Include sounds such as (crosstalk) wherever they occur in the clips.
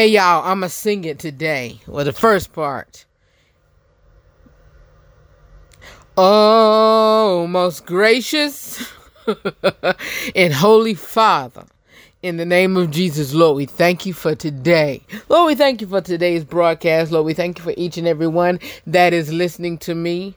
Hey y'all, I'ma sing it today. Well, the first part. Oh, most gracious (laughs) and holy Father, in the name of Jesus, Lord, we thank you for today. Lord, we thank you for today's broadcast. Lord, we thank you for each and every one that is listening to me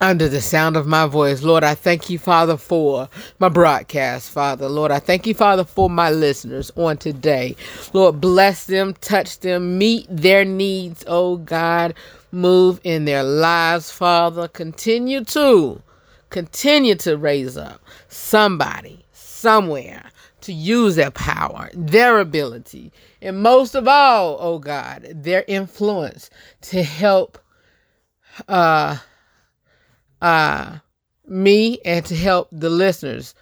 under the sound of my voice. Lord, I thank you, Father, for my broadcast, Father. Lord, I thank you, Father, for my listeners on today. Lord, bless them, touch them, meet their needs, oh God. Move in their lives, Father. Continue to, continue to raise up somebody, somewhere to use their power, their ability, and most of all, oh God, their influence to help uh uh, me and to help the listeners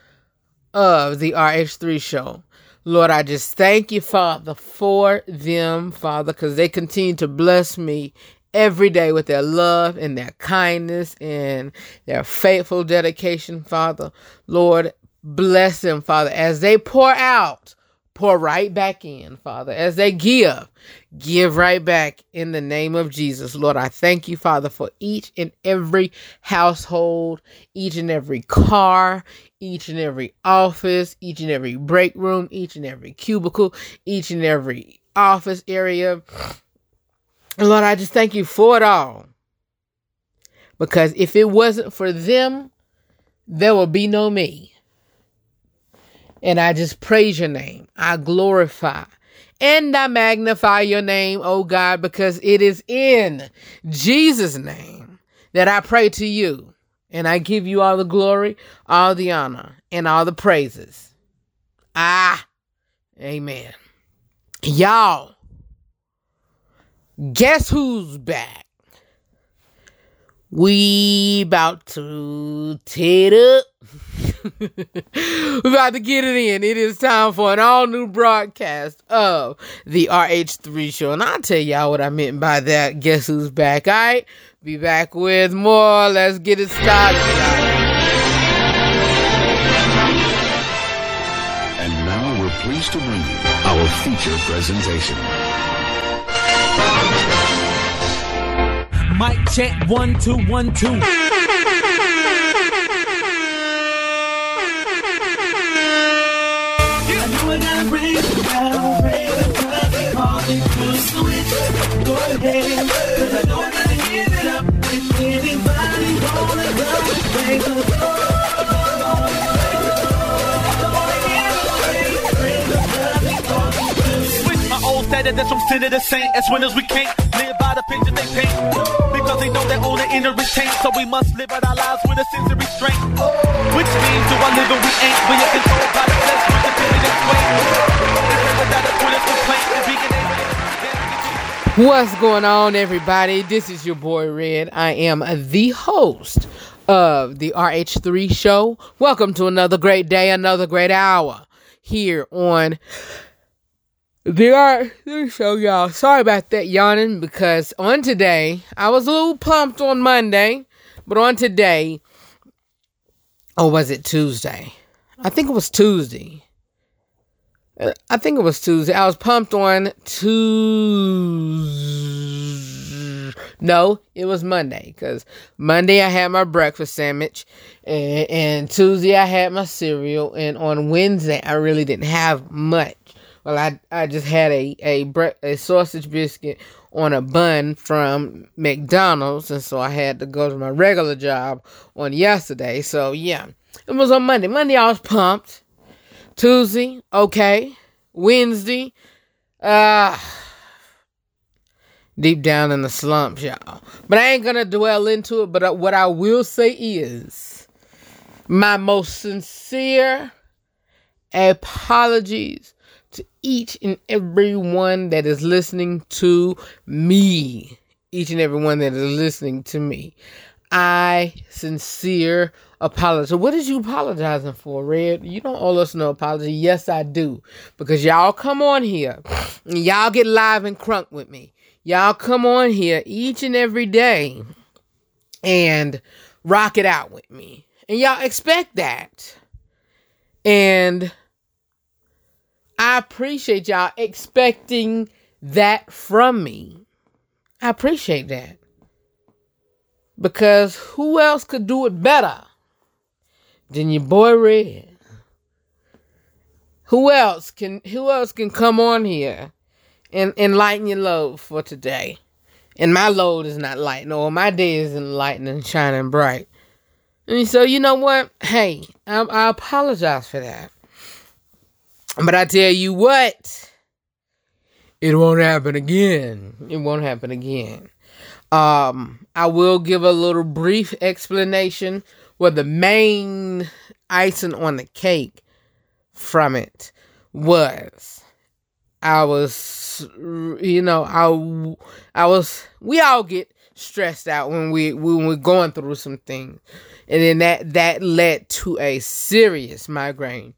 of the RH3 show. Lord, I just thank you, Father, for them, Father, because they continue to bless me every day with their love and their kindness and their faithful dedication, Father. Lord, bless them, Father, as they pour out pour right back in, Father. As they give, give right back in the name of Jesus. Lord, I thank you, Father, for each and every household, each and every car, each and every office, each and every break room, each and every cubicle, each and every office area. Lord, I just thank you for it all. Because if it wasn't for them, there would be no me. And I just praise your name. I glorify and I magnify your name, oh God, because it is in Jesus' name that I pray to you. And I give you all the glory, all the honor, and all the praises. Ah, amen. Y'all, guess who's back? We about to tear up. (laughs) we about to get it in. It is time for an all new broadcast of the RH3 show. And I'll tell y'all what I meant by that. Guess who's back? All right. Be back with more. Let's get it started. And now we're pleased to bring you our feature presentation. Mic check one two one two. Cause I know I gotta give it up. If anybody wanna go, they go. old status that's from sin to the saint. As winners, we can't live by the picture they paint. Because they know their own inner is taint. So we must live out our lives with a sense of restraint. Which means do I live and we ain't. We are controlled by the flesh, with the. Without a point of complaint, and being What's going on, everybody? This is your boy Redd. I am the host of the RH3 show. Welcome to another great day, another great hour here on the RH3 show, y'all. Sorry about that yawning because on today, I was a little pumped on Monday, but on today, or was it Tuesday? I think it was Tuesday. Uh, I think it was Tuesday. I was pumped on Tuesday. No, it was Monday because Monday I had my breakfast sandwich, and, and Tuesday I had my cereal, and on Wednesday I really didn't have much. Well, I I just had a a bre- a sausage biscuit on a bun from McDonald's, and so I had to go to my regular job on yesterday. So yeah, it was on Monday. Monday I was pumped. Tuesday, okay. Wednesday, uh deep down in the slumps, y'all. But I ain't gonna dwell into it. But what I will say is my most sincere apologies to each and every one that is listening to me. Each and every one that is listening to me. I sincere apologize. What is you apologizing for, Redd? You don't owe us no apology. Yes, I do. Because y'all come on here. y'all get live and crunk with me. Y'all come on here each and every day and rock it out with me. And y'all expect that. And I appreciate y'all expecting that from me. I appreciate that. Because who else could do it better than your boy Redd? Who else can who else can come on here and enlighten your load for today? And my load is not light. No, my day isn't light and shining bright. And so you know what? Hey, I, I apologize for that. But I tell you what, it won't happen again. It won't happen again. Um, I will give a little brief explanation where the main icing on the cake from it was I was you know I I was we all get stressed out when we when we're going through some things. And then that that led to a serious migraine.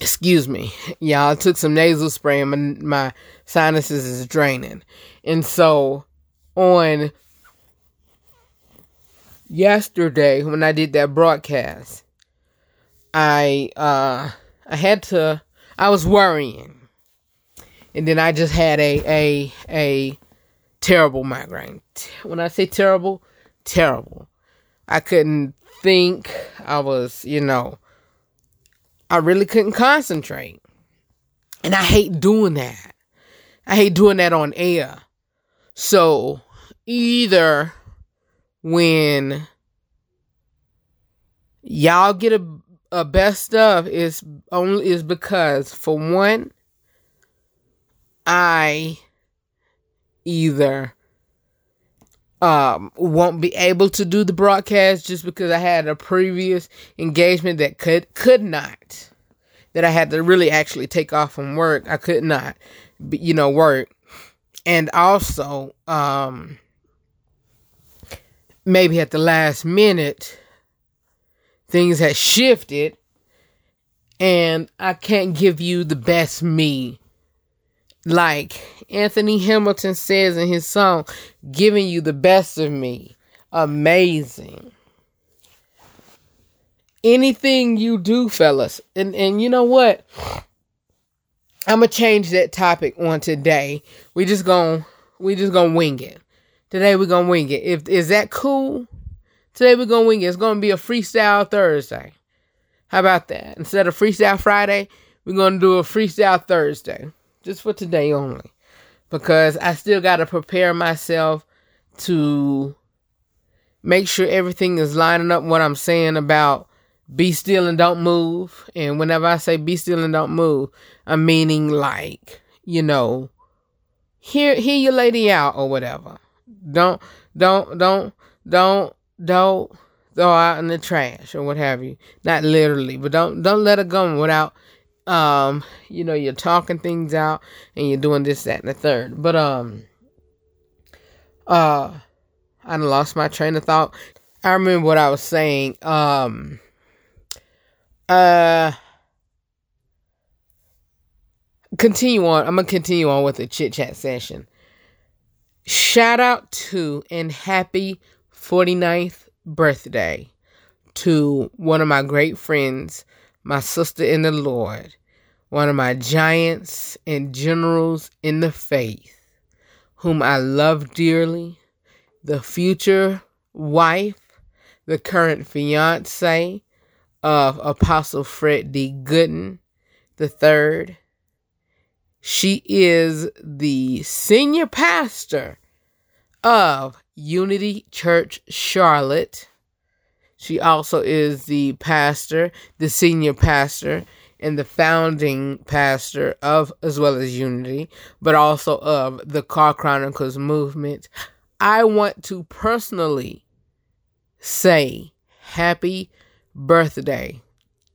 Excuse me. Y'all I took some nasal spray and my, my sinuses is draining. And so on yesterday when I did that broadcast, I uh I had to I was worrying. And then I just had a a a terrible migraine. When I say terrible, terrible. I couldn't think. I was, you know, I really couldn't concentrate. And I hate doing that. I hate doing that on air. So either when y'all get a, a best stuff is only is because for one I either um won't be able to do the broadcast just because I had a previous engagement that could could not that I had to really actually take off from work. I could not you know work and also um maybe at the last minute things had shifted and I can't give you the best me. Like Anthony Hamilton says in his song giving you the best of me. Amazing. Anything you do fellas. And and you know what? I'm gonna change that topic on today. We just gonna we just gonna wing it. Today we're gonna wing it. If is that cool? Today we're gonna wing it. It's gonna be a freestyle Thursday. How about that? Instead of freestyle Friday, we're gonna do a freestyle Thursday. Just for today only. Because I still gotta prepare myself to make sure everything is lining up what I'm saying about be still and don't move. And whenever I say be still and don't move, I'm meaning like, you know, hear hear your lady out or whatever. Don't don't don't don't don't throw out in the trash or what have you. Not literally, but don't don't let it go without um, you know, you're talking things out and you're doing this, that, and the third. But um uh I lost my train of thought. I remember what I was saying. Um uh, continue on. I'm gonna continue on with the chit chat session. Shout out to and happy 49th birthday to one of my great friends, my sister in the Lord, one of my giants and generals in the faith, whom I love dearly, the future wife, the current fiance, of Apostle Fred D. Gooden III. She is the senior pastor of Unity Church Charlotte. She also is the pastor, the senior pastor, and the founding pastor of, as well as Unity, but also of the Car Chronicles movement. I want to personally say happy birthday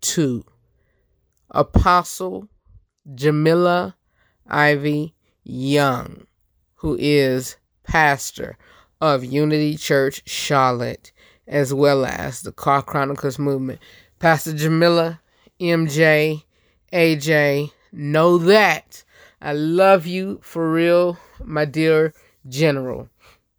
to Apostle Jamila Ivy Young, who is pastor of Unity Church Charlotte, as well as the Car Chronicles movement. Pastor Jamila, MJ, AJ, know that I love you for real, my dear general.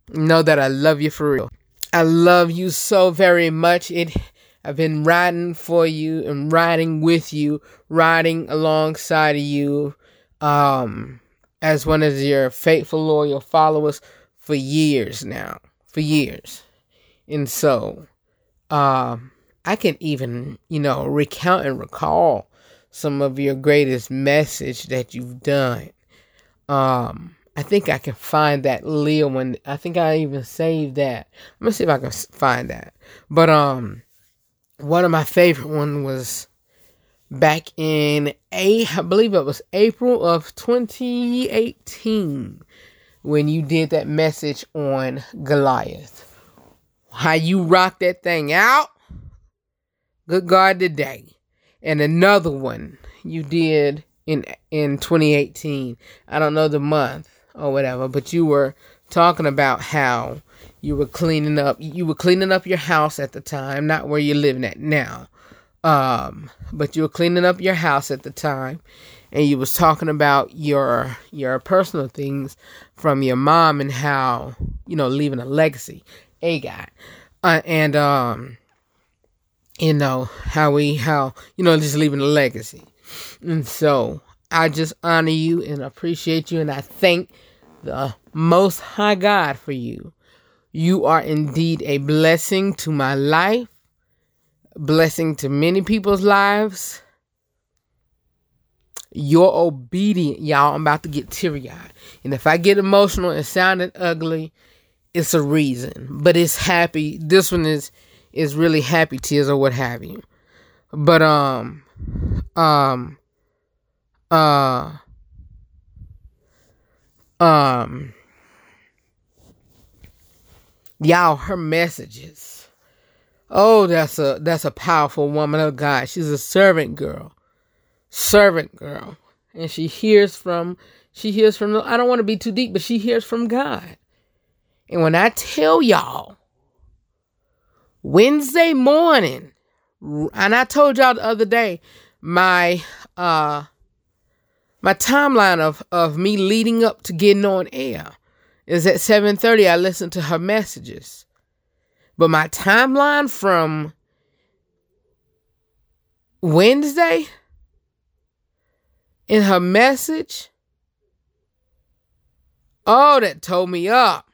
Know that I love you for real. I love you so very much. It I've been riding for you and riding with you, riding alongside of you, um, as one of your faithful, loyal followers for years now. For years. And so, um, I can even, you know, recount and recall some of your greatest message that you've done. Um, I think I can find that Leo one. I think I even saved that. Let me see if I can find that. But um, one of my favorite one was back in a I believe it was April of 2018 when you did that message on Goliath. How you rocked that thing out. Good God today. And another one you did in in 2018. I don't know the month or whatever, but you were talking about how you were cleaning up you were cleaning up your house at the time, not where you're living at now. Um, but you were cleaning up your house at the time and you was talking about your your personal things from your mom and how, you know, leaving a legacy. A guy. Uh, and um you know how we how you know just leaving a legacy and so i just honor you and appreciate you and i thank the most high god for you you are indeed a blessing to my life blessing to many people's lives you're obedient y'all i'm about to get teary-eyed and if i get emotional and sounding ugly it's a reason but it's happy this one is is really happy tears or what have you. But um um uh um y'all her messages. Oh, that's a that's a powerful woman of God. She's a servant girl. Servant girl. And she hears from she hears from I don't want to be too deep, but she hears from God. And when I tell y'all Wednesday morning, and I told y'all the other day, my uh my timeline of of me leading up to getting on air is at 7:30 I listened to her messages. But my timeline from Wednesday in her message oh that told me up.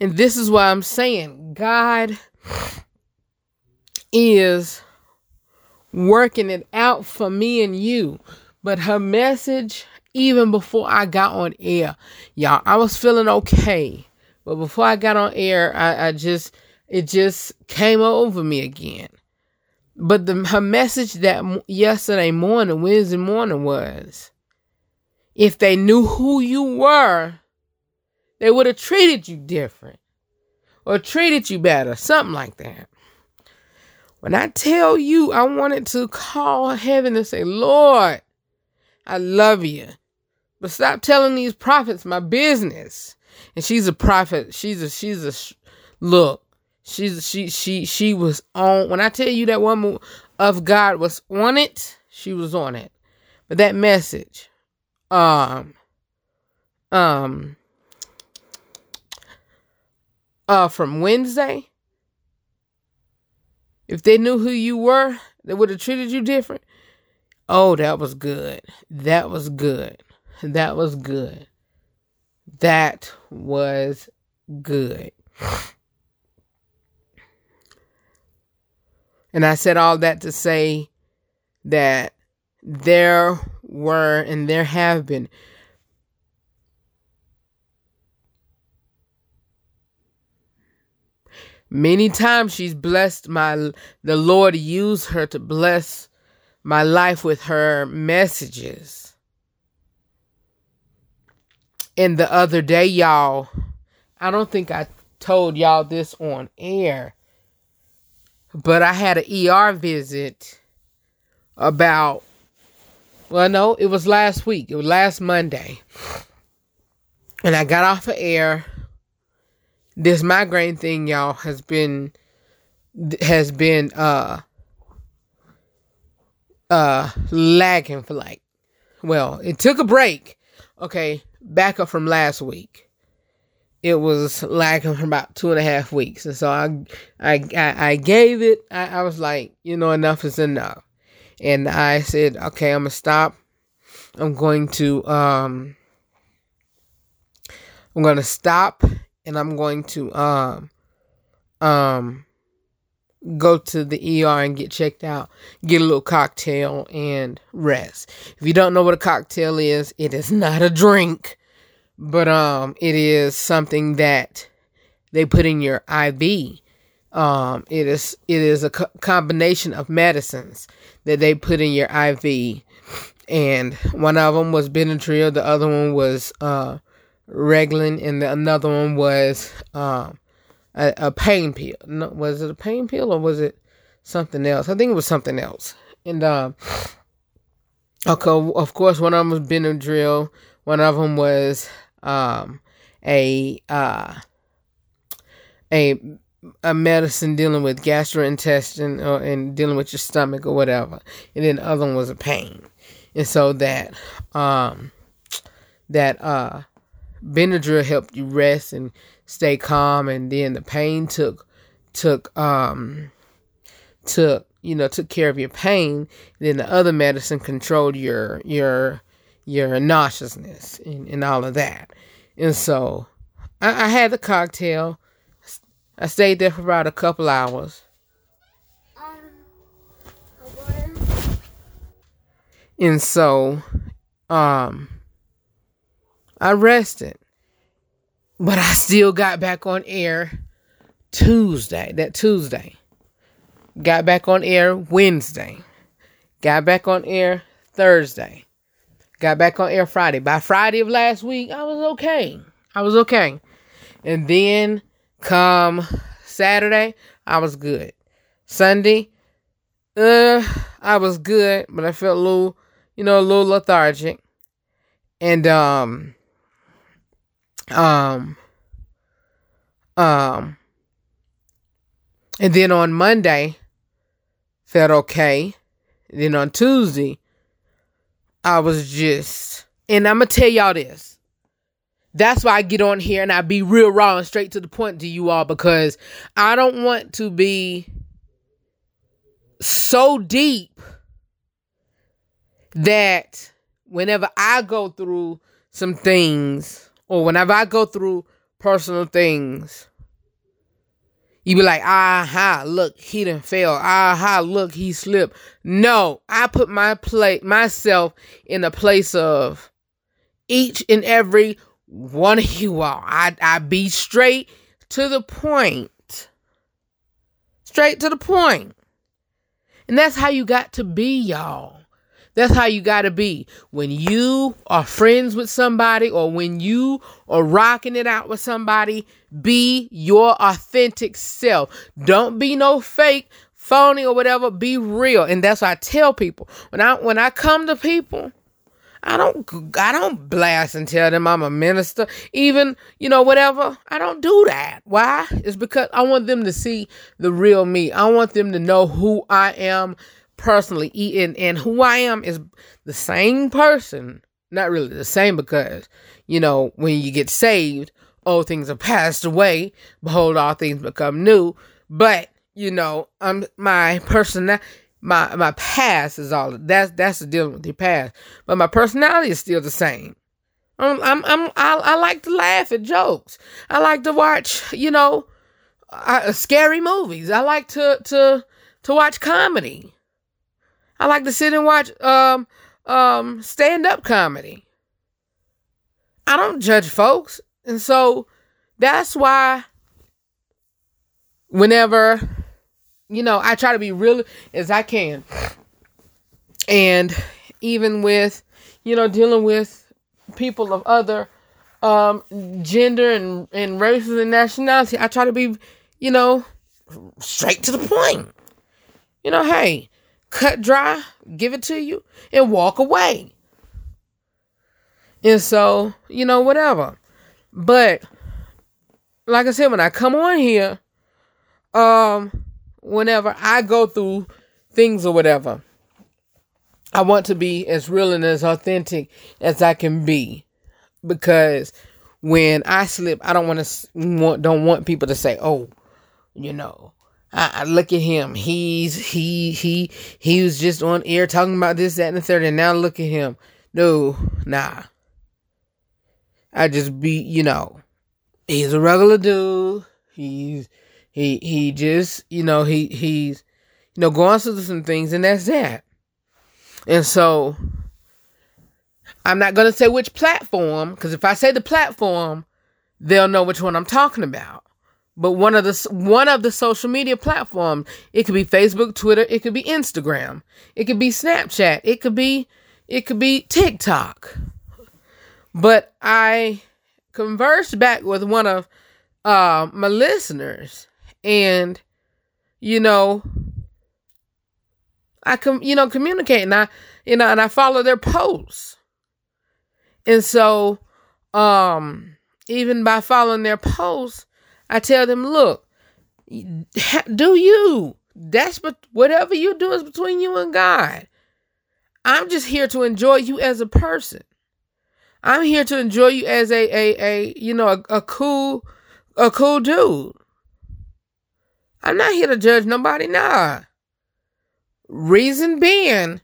And this is why I'm saying God is working it out for me and you. But her message, even before I got on air, y'all, I was feeling okay. But before I got on air, I, I just, it just came over me again. But the, her message that yesterday morning, Wednesday morning, was if they knew who you were, they would have treated you different or treated you better, something like that. When I tell you, I wanted to call heaven and say, Lord, I love you. But stop telling these prophets my business. And she's a prophet. She's a, she's a, look, she's, she, she, she was on, when I tell you that woman of God was on it, she was on it. But that message, um, um, uh, from Wednesday, if they knew who you were, they would have treated you different. Oh, that was good. That was good. That was good. That was good. And I said all that to say that there were and there have been Many times she's blessed my the Lord used her to bless my life with her messages. And the other day, y'all, I don't think I told y'all this on air, but I had an ER visit about, well, no, it was last week. It was last Monday. And I got off of air this migraine thing, y'all, has been has been uh uh lagging for like well, it took a break. Okay, back up from last week. it was lacking for about two and a half weeks, and so I I I, I gave it. I, I was like, you know, enough is enough, and I said, okay, I'm gonna stop. I'm going to um I'm gonna stop and I'm going to um um go to the ER and get checked out, get a little cocktail and rest. If you don't know what a cocktail is, it is not a drink, but um it is something that they put in your IV. Um it is it is a co- combination of medicines that they put in your IV. And one of them was Benadryl, the other one was uh Reglan, and the, another one was um a, a pain pill. No, was it a pain pill or was it something else? I think it was something else. And um, okay, of course, one of them was Benadryl. One of them was um a uh a a medicine dealing with gastrointestinal and dealing with your stomach or whatever. And then the other one was a pain. And so that um that uh Benadryl helped you rest and stay calm and then the pain took took um took you know took care of your pain then the other medicine controlled your your your nauseousness and, and all of that. And so I, I had the cocktail. I stayed there for about a couple hours. And so um i rested but I still got back on air Tuesday, that Tuesday. Got back on air Wednesday. Got back on air Thursday. Got back on air Friday. By Friday of last week, I was okay. I was okay. And then come Saturday, I was good. Sunday, uh, I was good, but I felt a little, you know, a little lethargic. And um um, um, and then on Monday, felt okay. Then on Tuesday, I was just, and I'm gonna tell y'all this. That's why I get on here and I be real raw and straight to the point to you all because I don't want to be so deep that whenever I go through some things or whenever I go through personal things, you be like, aha, look, he didn't fail. Aha, look, he slipped. No, I put my play myself in a place of each and every one of you all. I I be straight to the point. Straight to the point. And that's how you got to be, y'all. That's how you got to be. When you are friends with somebody or when you are rocking it out with somebody, be your authentic self. Don't be no fake, phony or whatever. Be real. And that's what I tell people. When I when I come to people, I don't I don't blast and tell them I'm a minister. Even, you know, whatever. I don't do that. Why? It's because I want them to see the real me. I want them to know who I am personally eating and who I am is the same person. Not really the same because, you know, when you get saved, old things are passed away. Behold, all things become new. But, you know, I'm my person my my past is all that's that's the dealing with your past. But my personality is still the same. I'm I'm, I'm I, I like to laugh at jokes. I like to watch, you know, uh, scary movies. I like to to to watch comedy. I like to sit and watch um um stand up comedy. I don't judge folks. And so that's why whenever you know, I try to be real as I can. And even with, you know, dealing with people of other um gender and, and races and nationality, I try to be, you know, straight to the point. You know, hey, cut dry, give it to you, and walk away. And so, you know, whatever. But like I said, when I come on here, um, whenever I go through things or whatever, I want to be as real and as authentic as I can be. Because when I slip, I don't want to want don't want people to say, "Oh, you know, I, I, look at him. He's he he he was just on air talking about this, that, and the third, and now look at him." No, nah. I just be, you know, he's a regular dude. He's he he just, you know, he he's you know going through some things, and that's that. And so I'm not going to say which platform because if I say the platform, they'll know which one I'm talking about. But one of the one of the social media platforms, it could be Facebook, Twitter, it could be Instagram, it could be Snapchat, it could be it could be TikTok. But I conversed back with one of uh, my listeners, and you know, I com you know communicate, and I you know, and I follow their posts. And so, um, even by following their posts, I tell them, look, do you. That's but whatever you do is between you and God. I'm just here to enjoy you as a person. I'm here to enjoy you as a a, a you know a, a cool a cool dude. I'm not here to judge nobody, nah. Reason being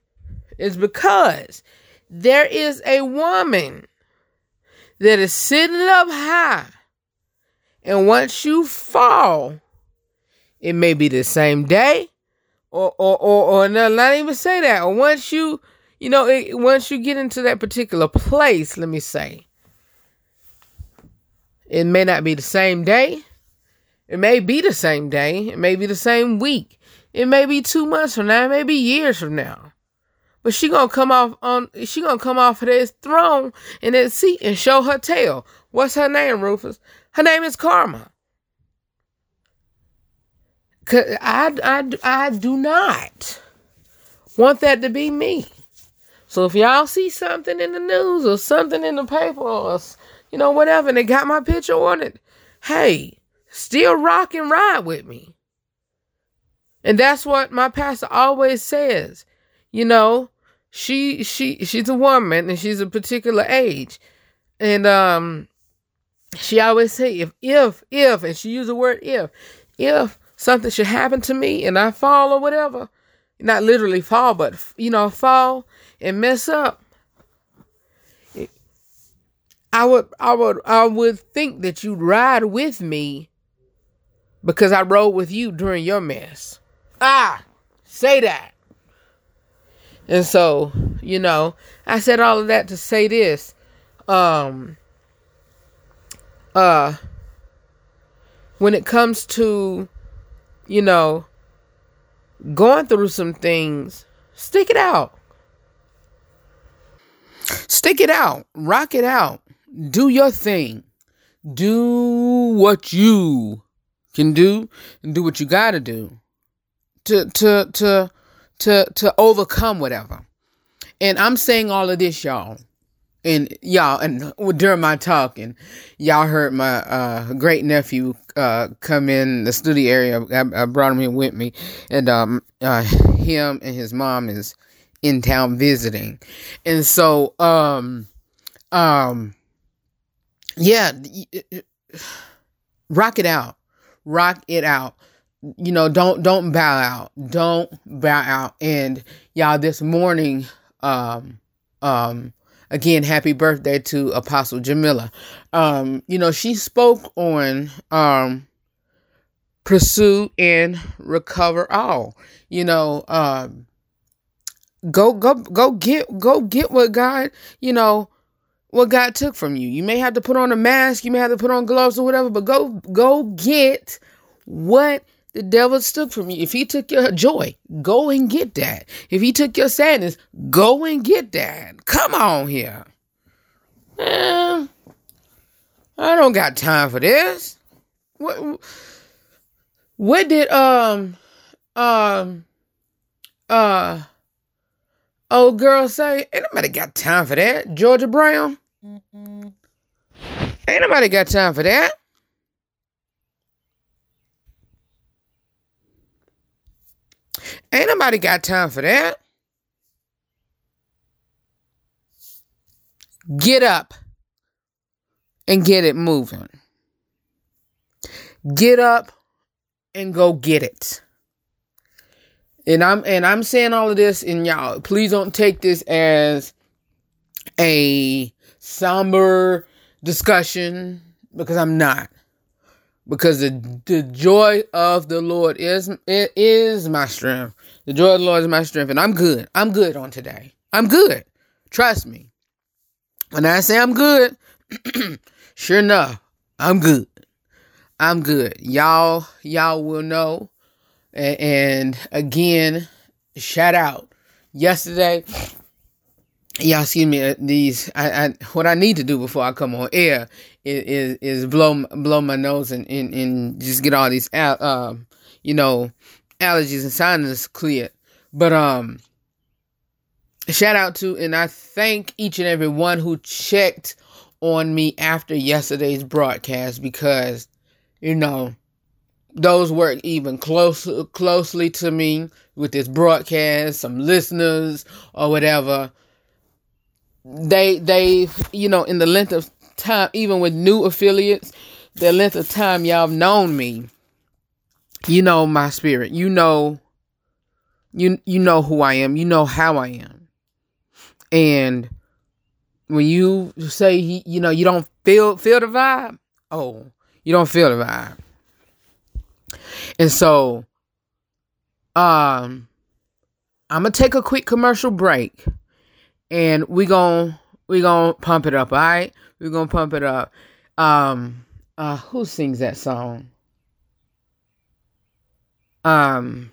is because there is a woman that is sitting up high. And once you fall, it may be the same day, or or or, or not, even say that. Or once you, you know, it, once you get into that particular place, let me say, it may not be the same day. It may be the same day. It may be the same week. It may be two months from now. It may be years from now. But she gonna come off on she gonna come off of this throne in that seat and show her tail. What's her name, Rufus? Her name is Karma. I, I, I do not want that to be me. So if y'all see something in the news or something in the paper or you know whatever, and they got my picture on it, hey, still rock and ride with me. And that's what my pastor always says. You know, she she she's a woman and she's a particular age and um she always say if if if and she use the word if if something should happen to me and i fall or whatever not literally fall but you know fall and mess up i would i would i would think that you'd ride with me because i rode with you during your mess ah say that and so, you know, I said all of that to say this. Um uh when it comes to, you know, going through some things, stick it out. Stick it out. Rock it out. Do your thing. Do what you can do and do what you got to do to to to to to overcome whatever. And I'm saying all of this, y'all. And y'all, and during my talk, and y'all heard my uh, great nephew uh, come in the studio area. I, I brought him in with me, and um, uh, him and his mom is in town visiting, and so um, um, yeah, (sighs) rock it out, rock it out you know, don't don't bow out. Don't bow out. And y'all, this morning, um, um, again, happy birthday to Apostle Jamila. Um, you know, she spoke on um pursue and recover all. You know, um go go go get go get what God, you know, what God took from you. You may have to put on a mask, you may have to put on gloves or whatever, but go go get what the devil took from you. If he took your joy, go and get that. If he took your sadness, go and get that. Come on here. Eh, I don't got time for this. What what did um um uh old girl say? Ain't nobody got time for that. Georgia Brown. Mm-hmm. Ain't nobody got time for that. Ain't nobody got time for that. Get up and get it moving. Get up and go get it. And I'm and I'm saying all of this and y'all please don't take this as a somber discussion because I'm not. Because the the joy of the Lord is it is my strength. The joy of the Lord is my strength and I'm good. I'm good on today. I'm good. Trust me. When I say I'm good, (clears throat) sure enough, I'm good. I'm good. Y'all, y'all will know. And, again, shout out. Yesterday, (sniffs) y'all see me uh, these. I, I what I need to do before I come on air is is, is blow blow my nose and, and, and just get all these uh, you know allergies and sinus cleared. But um, shout out to and I thank each and every one who checked on me after yesterday's broadcast because you know those work even close closely to me with this broadcast some listeners or whatever they they you know in the length of time even with new affiliates the length of time y'all have known me you know my spirit you know you you know who I am you know how I am and when you say you know you don't feel feel the vibe, oh, you don't feel the vibe. And so um I'm gonna take a quick commercial break and we going we gonna pump it up, all right? We're gonna pump it up. Um uh who sings that song? Um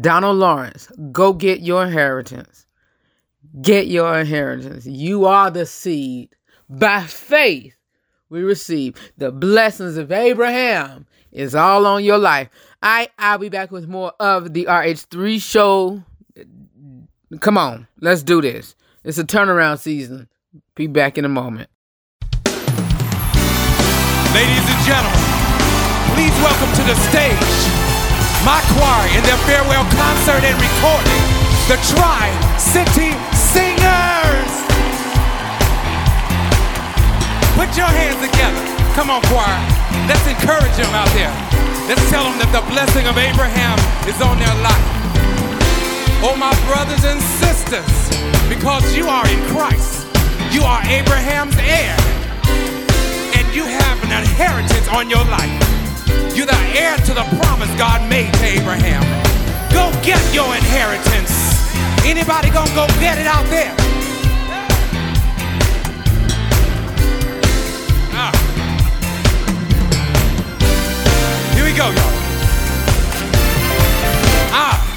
Donald Lawrence, go get your inheritance. Get your inheritance. You are the seed. By faith, we receive the blessings of Abraham It's all on your life. I I'll be back with more of the RH3 show. Come on, let's do this. It's a turnaround season. Be back in a moment. Ladies and gentlemen, please welcome to the stage my choir in their farewell concert and recording, the Tri City Singers. Put your hands together. Come on, choir. Let's encourage them out there. Let's tell them that the blessing of Abraham is on their life. Oh, my brothers and sisters, because you are in Christ, you are Abraham's heir, and you have an inheritance on your life. You're the heir to the promise God made to Abraham. Go get your inheritance. Anybody gonna go get it out there? Ah. Here we go, y'all. Ah.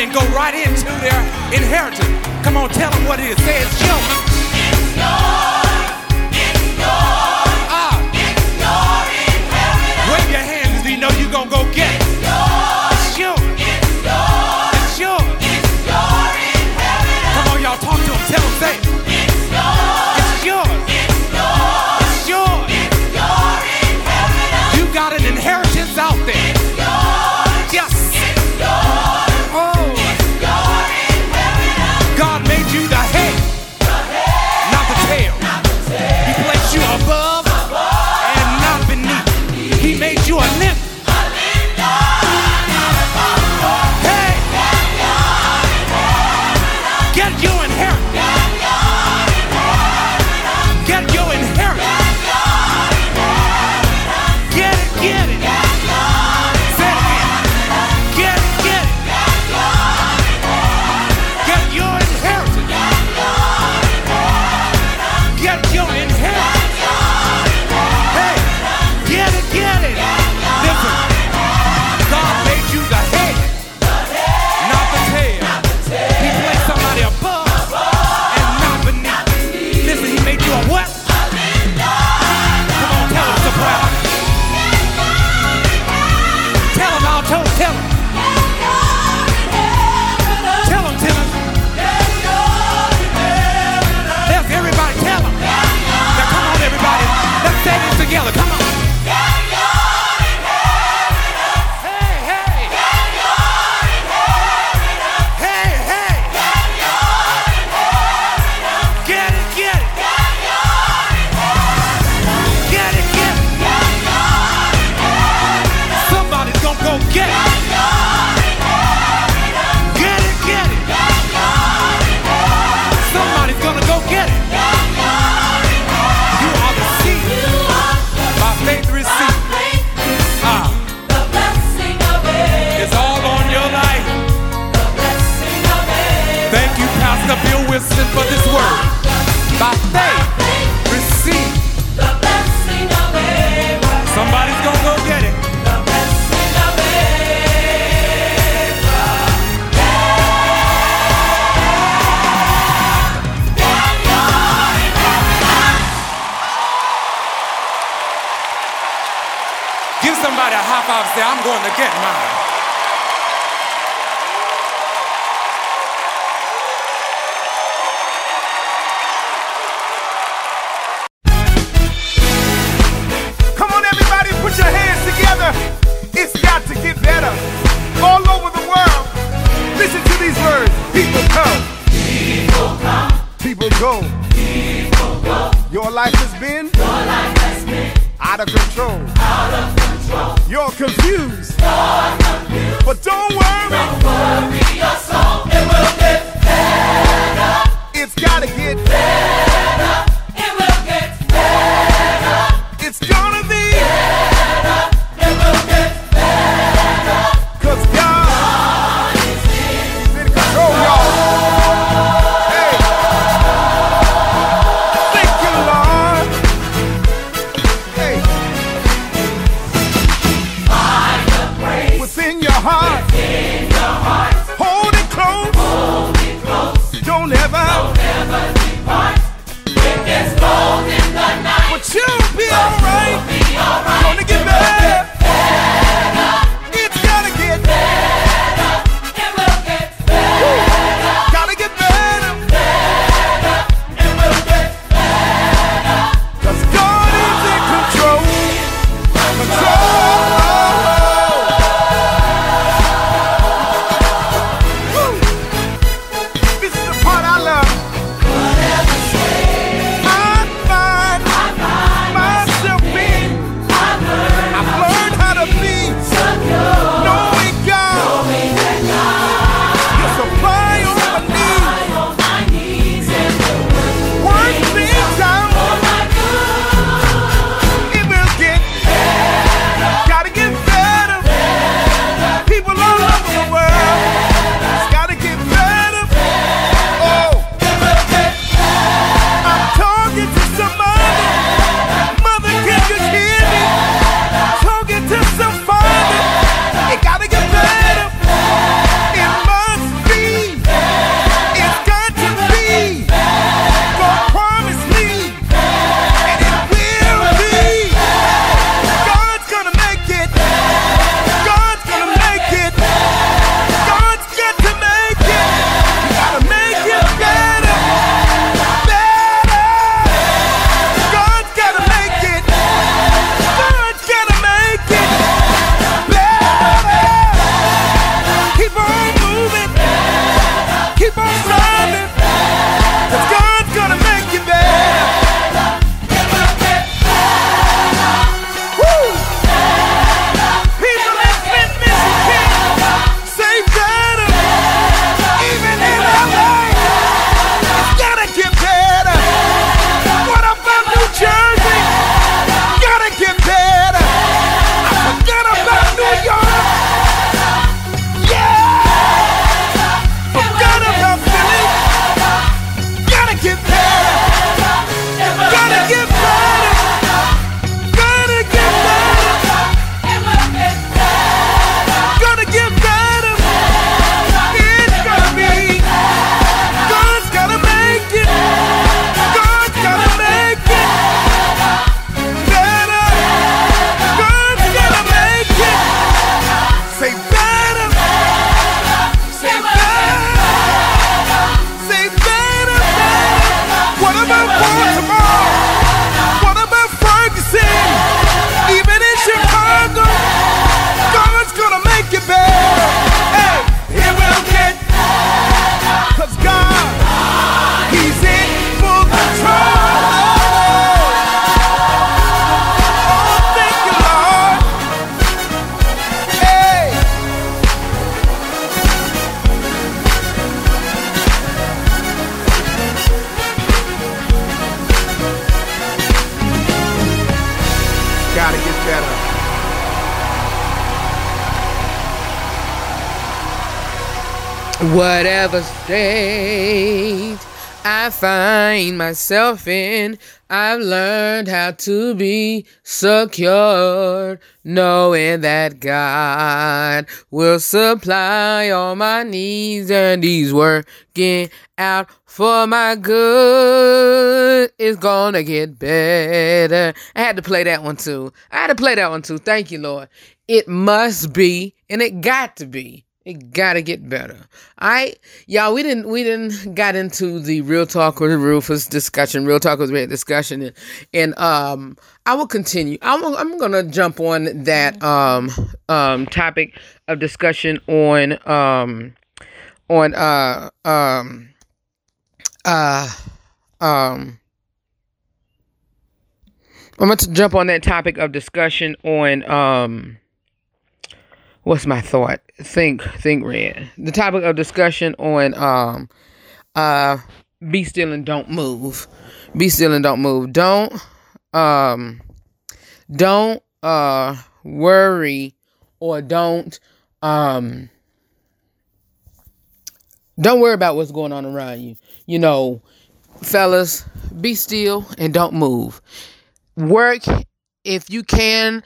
and go right into their inheritance. Come on, tell them what it is. Say it's yours. I'm going to get mine. Myself in, I've learned how to be secure, knowing that God will supply all my needs and He's working out for my good. It's gonna get better. I had to play that one too. I had to play that one too. Thank you, Lord. It must be, and it got to be. It gotta get better. I y'all we didn't we didn't (laughs) got into the real talk with the Rufus discussion, real talk with Redd discussion, and, and um I will continue. I'm I'm gonna jump on that um um topic of discussion on um on uh um uh um I'm going to jump on that topic of discussion on um what's my thought? Think think Redd. The topic of discussion on um uh be still and don't move. Be still and don't move. Don't um don't uh worry or don't um don't worry about what's going on around you. You know, fellas, be still and don't move. Work if you can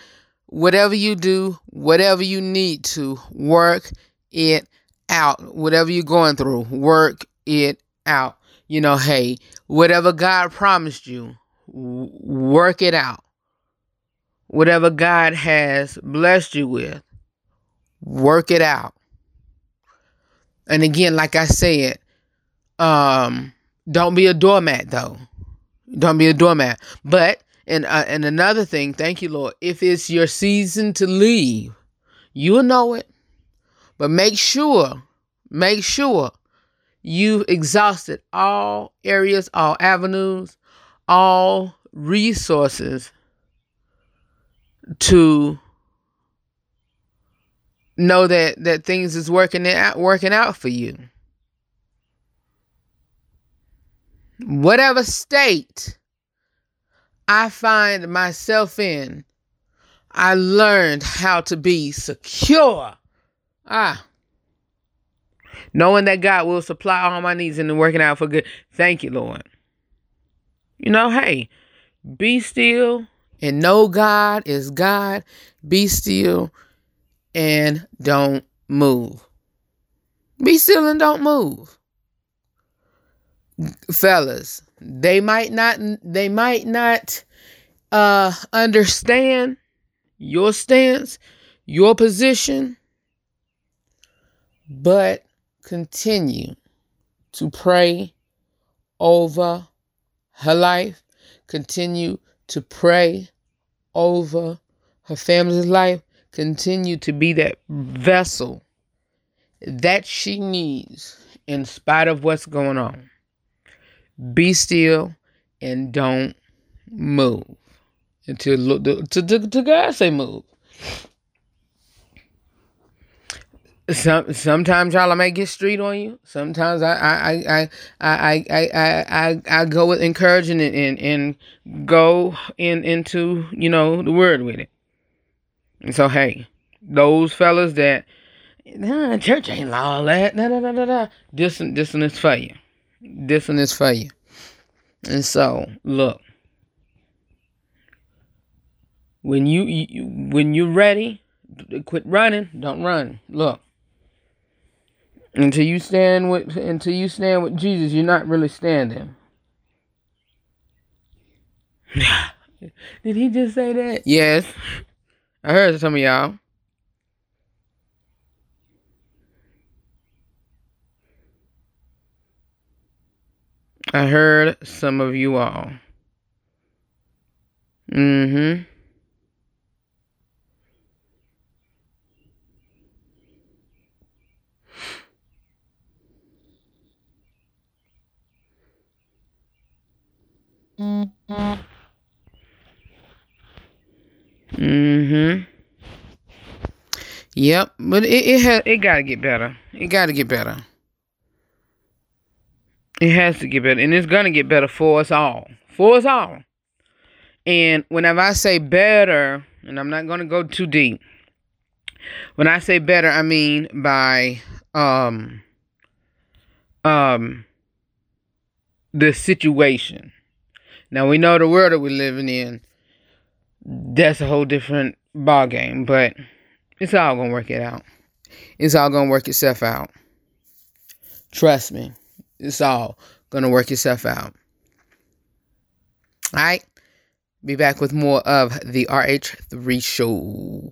whatever you do, whatever you need to, work it out. Whatever you're going through, work it out. You know, hey, whatever God promised you, work it out. Whatever God has blessed you with, work it out. And again, like I said, um, don't be a doormat though. Don't be a doormat. But and uh, and another thing, thank you, Lord. If it's your season to leave, you'll know it. But make sure, make sure you've exhausted all areas, all avenues, all resources to know that that things is working out working out for you. Whatever state I find myself in, I learned how to be secure. Ah. Knowing that God will supply all my needs and working out for good. Thank you, Lord. You know, hey, be still and know God is God. Be still and don't move. Be still and don't move. Fellas, they might not they might not uh understand your stance, your position, but continue to pray over her life, continue to pray over her family's life, continue to be that vessel that she needs in spite of what's going on. Be still and don't move until to, to, to God say move. Some sometimes y'all I may get street on you. Sometimes I I I I I I I, I go with encouraging and, and and go in into you know the word with it. And so hey, those fellas that nah, church ain't all that. Nah, nah. This this one is for you. This one is for you. And so look, when you, you when you're ready, quit running. Don't run. Look. Until you stand with until you stand with Jesus, you're not really standing. (laughs) Did he just say that? Yes. I heard some of y'all. I heard some of you all. Mm-hmm. Mm-hmm. Yep, but it it ha- it gotta get better. It gotta get better. It has to get better, and it's gonna get better for us all. For us all. And whenever I say better, and I'm not going to go too deep. When I say better, I mean by um um the situation. Now we know the world that we're living in. That's a whole different ball game, but it's all gonna work it out. It's all gonna work itself out. Trust me, it's all gonna work itself out. All right, be back with more of the RH3 show.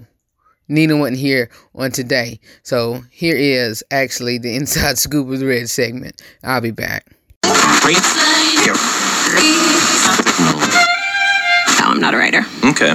Nina wasn't here on today, so here is actually the (laughs) Inside Scoop with Redd segment. I'll be back. No, I'm not a writer. Okay.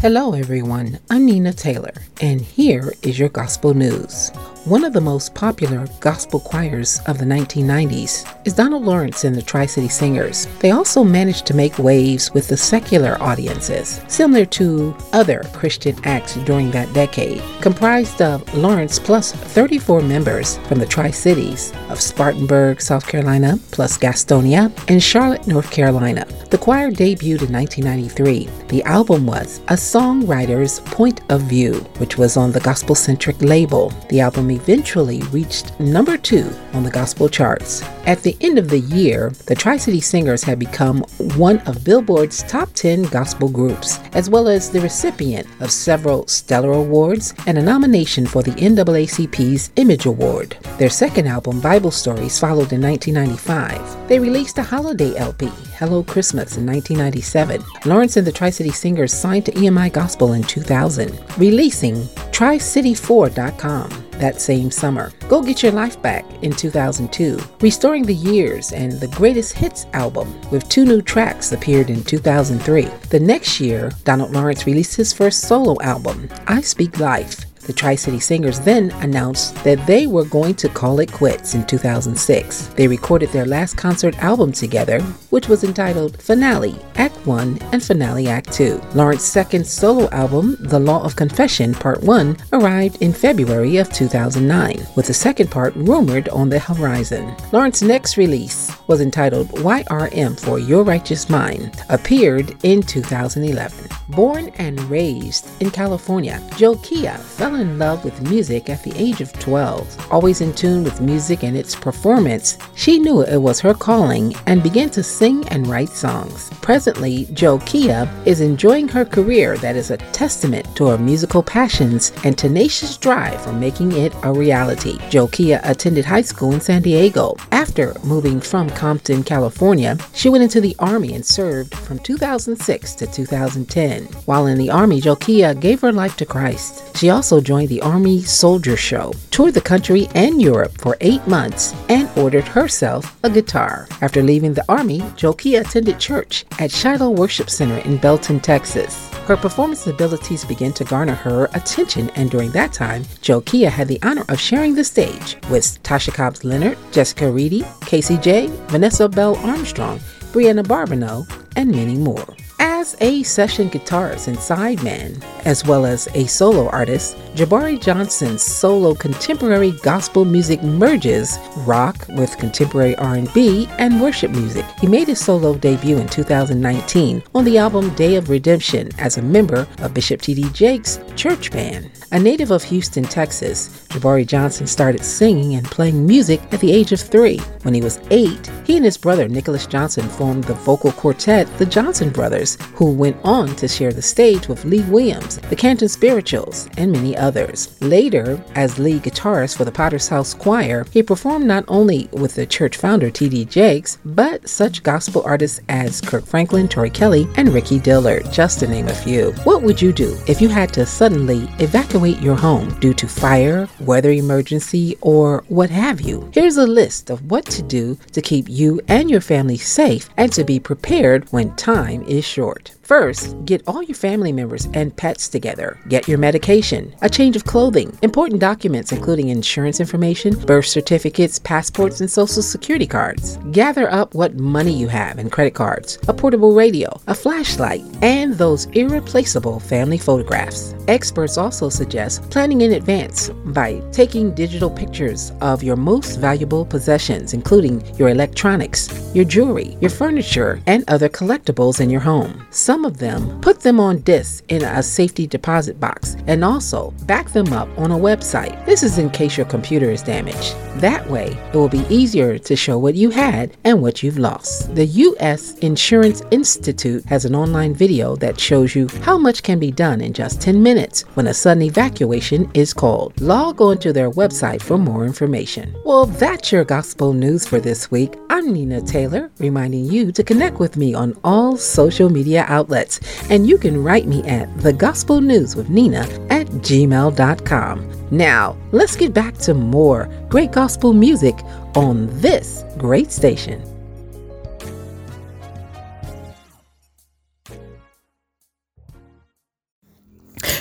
Hello, everyone. I'm Nina Taylor, and here is your gospel news. One of the most popular gospel choirs of the 1990s is Donald Lawrence and the Tri City Singers. They also managed to make waves with the secular audiences, similar to other Christian acts during that decade, comprised of Lawrence plus 34 members from the Tri Cities of Spartanburg, South Carolina, plus Gastonia, and Charlotte, North Carolina. The choir debuted in 1993. The album was A Songwriter's Point of View, which was on the GospoCentric label. The album eventually reached number two on the gospel charts. At the end of the year, the Tri City Singers had become one of Billboard's top 10 gospel groups, as well as the recipient of several Stellar Awards and a nomination for the NAACP's Image Award. Their second album, Bible Stories, followed in 1995. They released a holiday LP, Hello Christmas, in 1997. Lawrence and the Tri City Singers signed to EMI Gospel in 2000, releasing TriCity4.com that same summer. Go Get Your Life Back in 2002. Restoring the Years and the Greatest Hits album with two new tracks appeared in 2003. The next year, Donald Lawrence released his first solo album, I Speak Life. The Tri City Singers then announced that they were going to call it quits in 2006. They recorded their last concert album together, which was entitled Finale Act 1 and Finale Act 2. Lawrence's second solo album, The Law of Confession Part 1, arrived in February of 2009, with the second part rumored on the horizon. Lawrence's next release was entitled YRM for Your Righteous Mind, appeared in 2011. Born and raised in California, Jokia fell in love with music at the age of 12. Always in tune with music and its performance, she knew it was her calling and began to sing and write songs. Presently, Jokia is enjoying her career that is a testament to her musical passions and tenacious drive for making it a reality. Jokia attended high school in San Diego. After moving from Compton, California, she went into the Army and served from 2006 to 2010. While in the Army, Jokia gave her life to Christ. She also joined the Army Soldier Show, toured the country and Europe for eight months, and ordered herself a guitar. After leaving the Army, Jokia attended church at Shiloh Worship Center in Belton, Texas. Her performance abilities began to garner her attention, and during that time, Jokia had the honor of sharing the stage with Tasha Cobbs Leonard, Jessica Reedy, Casey J, Vanessa Bell Armstrong, Briana Babineaux, and many more. As a session guitarist and sideman, as well as a solo artist, Jabari Johnson's solo contemporary gospel music merges rock with contemporary R&B and worship music. He made his solo debut in 2019 on the album Day of Redemption as a member of Bishop T.D. Jakes' church band. A native of Houston, Texas, Jabari Johnson started singing and playing music at the age of three. When he was eight, he and his brother Nicholas Johnson formed the vocal quartet The Johnson Brothers, who went on to share the stage with Lee Williams, the Canton Spirituals, and many others. Later, as lead guitarist for the Potter's House Choir, he performed not only with the church founder T.D. Jakes, but such gospel artists as Kirk Franklin, Tori Kelly, and Ricky Dillard, just to name a few. What would you do if you had to suddenly evacuate your home due to fire, weather emergency, or what have you? Here's a list of what to do to keep you and your family safe and to be prepared when time is short. First, get all your family members and pets together. Get your medication, a change of clothing, important documents including insurance information, birth certificates, passports, and social security cards. Gather up what money you have and credit cards, a portable radio, a flashlight, and those irreplaceable family photographs. Experts also suggest planning in advance by taking digital pictures of your most valuable possessions, including your electronics, your jewelry, your furniture, and other collectibles in your home. Some of them put them on discs in a safety deposit box and also back them up on a website. This is in case your computer is damaged. That way, it will be easier to show what you had and what you've lost. The U.S. Insurance Institute has an online video that shows you how much can be done in just 10 minutes when a sudden evacuation is called. Log on to their website for more information. Well, that's your gospel news for this week. I'm Nina Taylor, reminding you to connect with me on all social media outlets, and you can write me at the gospel news with Nina at gmail.com. Now, let's get back to more great gospel music on this great station.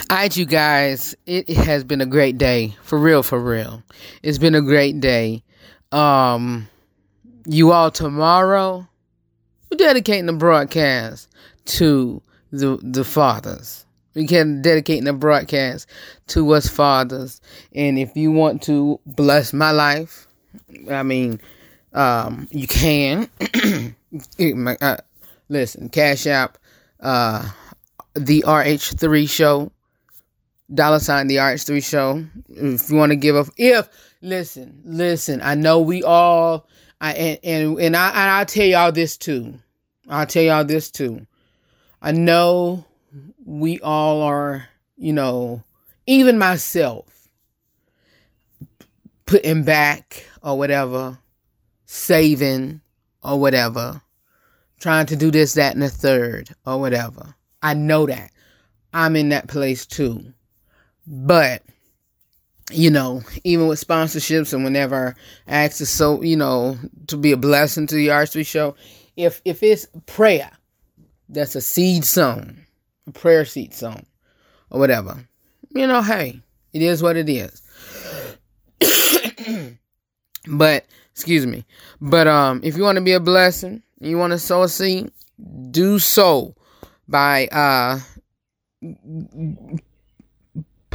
All right, you guys, it has been a great day. For real, for real. It's been a great day. Um, you all tomorrow, we're dedicating the broadcast to the the fathers. We can dedicate the broadcast to us fathers. And if you want to bless my life, I mean, um, you can. (clears throat) uh, listen, Cash App, uh, the RH3 show, dollar sign the RH3 show. If you want to give up, if listen, listen, I know we all, I and and, and I and I'll tell y'all this too. I'll tell y'all this too. I know we all are, you know, even myself, putting back or whatever, saving or whatever, trying to do this, that, and the third or whatever. I know that. I'm in that place too. But, you know, even with sponsorships and whenever I ask to so, you know, to be a blessing to the R3 show, if if it's prayer, that's a seed sown a prayer seed song or whatever. You know, hey, it is what it is. (coughs) but excuse me. But um if you want to be a blessing, you want to sow a seed, do so by uh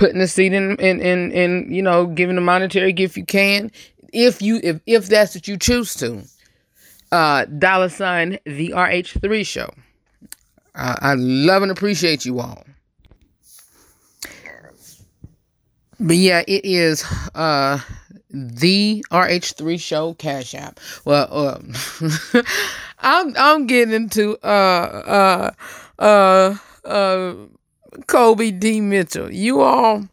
putting a seed in in in, in you know giving a monetary gift you can if you if if that's what you choose to uh dollar sign the rh3 show I, I love and appreciate you all. But yeah, it is uh the RH3 show cash app. Well, uh, (laughs) I'm I'm getting into uh uh uh uh Kobe D Mitchell. You all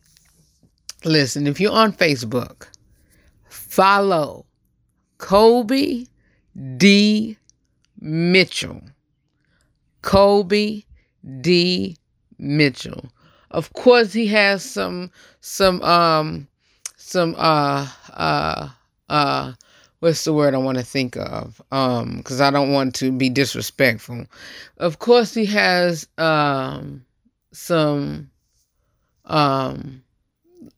listen, if you're on Facebook, follow Kobe D Mitchell. Kobe D. Mitchell. Of course, he has some some um some uh uh uh what's the word I want to think of? Um, because I don't want to be disrespectful. Of course, he has um some um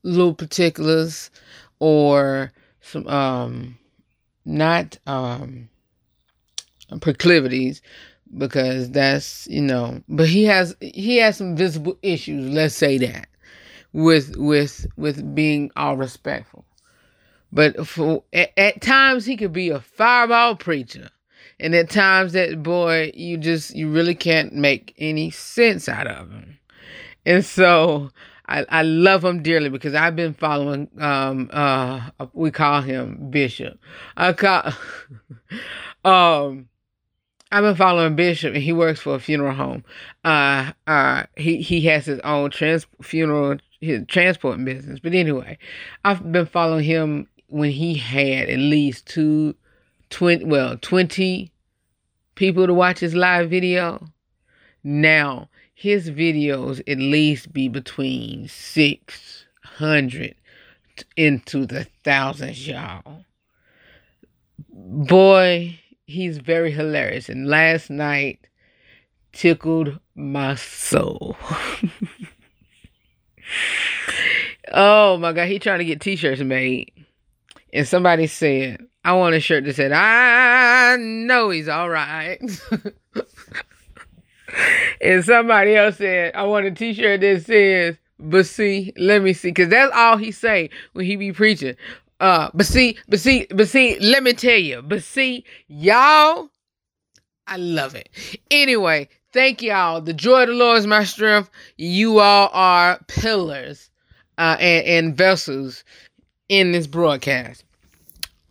little particulars or some um not um proclivities because that's you know but he has he has some visible issues let's say that with with with being all respectful. But for at, at times he could be a fireball preacher and at times that boy you just you really can't make any sense out of him and so I, I love him dearly because I've been following um uh we call him Bishop. I call (laughs) um I've been following Bishop, and he works for a funeral home. Uh, uh, he he has his own trans funeral his transporting business. But anyway, I've been following him when he had at least two, twenty well twenty people to watch his live video. Now his videos at least be between six hundred into the thousands, y'all. Boy, he's very hilarious. And last night, tickled my soul. (laughs) oh my god, he trying to get t-shirts made. And somebody said, I want a shirt that said, I know he's all right. (laughs) and somebody else said, I want a t-shirt that says, but see, let me see, because that's all he say when he be preaching. Uh, but see, but see, but see, let me tell you, but see, y'all, I love it. Anyway, thank y'all. The joy of the Lord is my strength. You all are pillars uh, and, and vessels in this broadcast.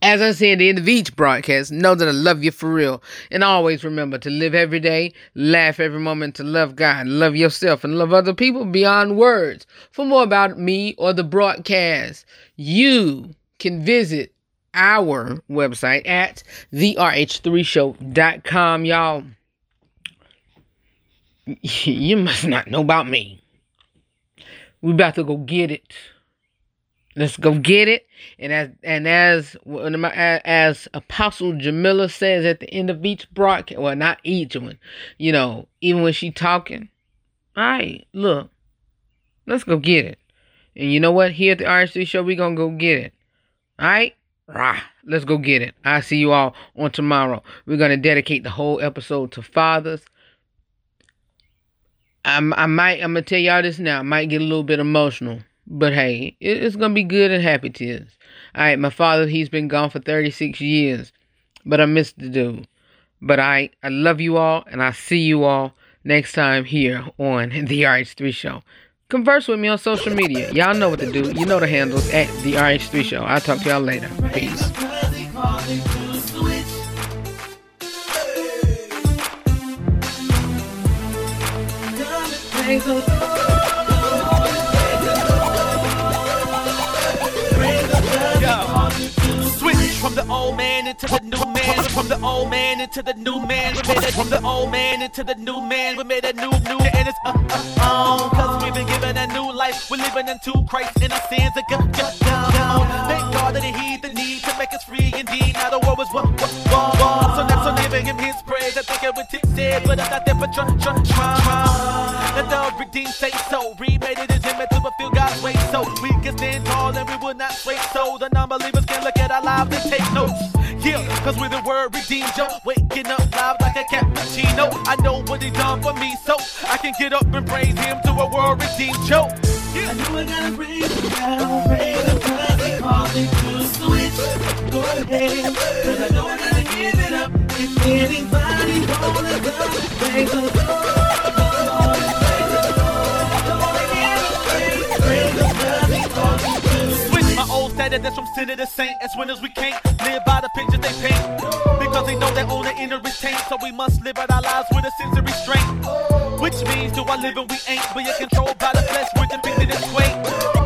As I said at the end of each broadcast, know that I love you for real. And always remember to live every day, laugh every moment, to love God, love yourself, and love other people beyond words. For more about me or the broadcast, you can visit our website at therh3show.com, y'all. (laughs) You must not know about me. We about to go get it. Let's go get it. And as and as as Apostle Jamila says at the end of each broadcast, well, not each one, you know, even when she talking, all right, look, let's go get it. And you know what? Here at the RHC show, we gonna go get it. All right, rah, let's go get it. I'll see you all on tomorrow. We're gonna dedicate the whole episode to fathers. I'm, I might, I'm gonna tell y'all this now. I might get a little bit emotional. But hey, it, it's gonna be good and happy tears. Alright, my father, he's been gone for 36 years. But I miss the dude. But I I love you all and I see you all next time here on (laughs) the RH3 show. Converse with me on social media. Y'all know what to do. You know the handles at the RH3 show. I'll talk to y'all later. Peace. From the old man into the new man. From the old man into the new man. From the old man into the new man. We made a new, new, and it's uh, uh, on. Cause we've been given a new life. We're living into Christ and our sins are gone. Thank God that he the need to make us free indeed. Now the world was what, what, what. So now, so giving him his praise. I think it would tick said, but I'm not there for try, try, try. Let the redeemed say so. Remade it as image to feel God's way. So we can stand tall and we will not sway. So the cause we're the word redeemed, yo. Waking up live like a cappuccino. I know what he done for me, so I can get up and praise him to a world redeemed, yo. Yeah. I knew I gotta praise him now, praise him cause he called me to switch. Go ahead, cause I know I gotta give it up. If anybody wanna come, praise the Lord. That's from sinner to saint. As winners we can't live by the pictures they paint. Because they know their own the inner is taint. So we must live out our lives with a sense of restraint. Which means do I live and we ain't. We are controlled by the flesh, we're depicted as quaint.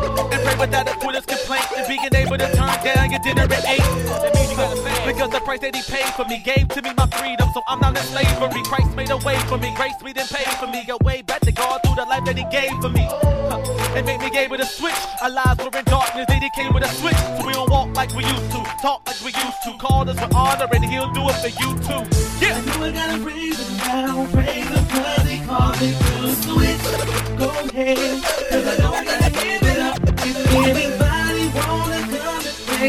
Being able to turn down your dinner at eight. Pay. Because the price that he paid for me gave to me my freedom. So I'm not in slavery. Christ made a way for me. Grace me then paid for me. A way back to God through the life that he gave for me. And made me able to switch. Our lives were in darkness. Then he came with a switch. So we don't walk like we used to. Talk like we used to. Called us with honor and he'll do it for you too. Yeah. I knew I gotta praise him now, praise him cause he called me to switch. Go ahead, cause I know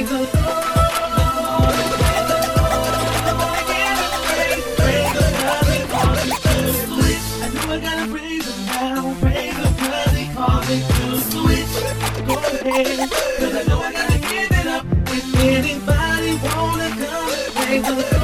cause I know I gotta give it up. If anybody wanna come and praise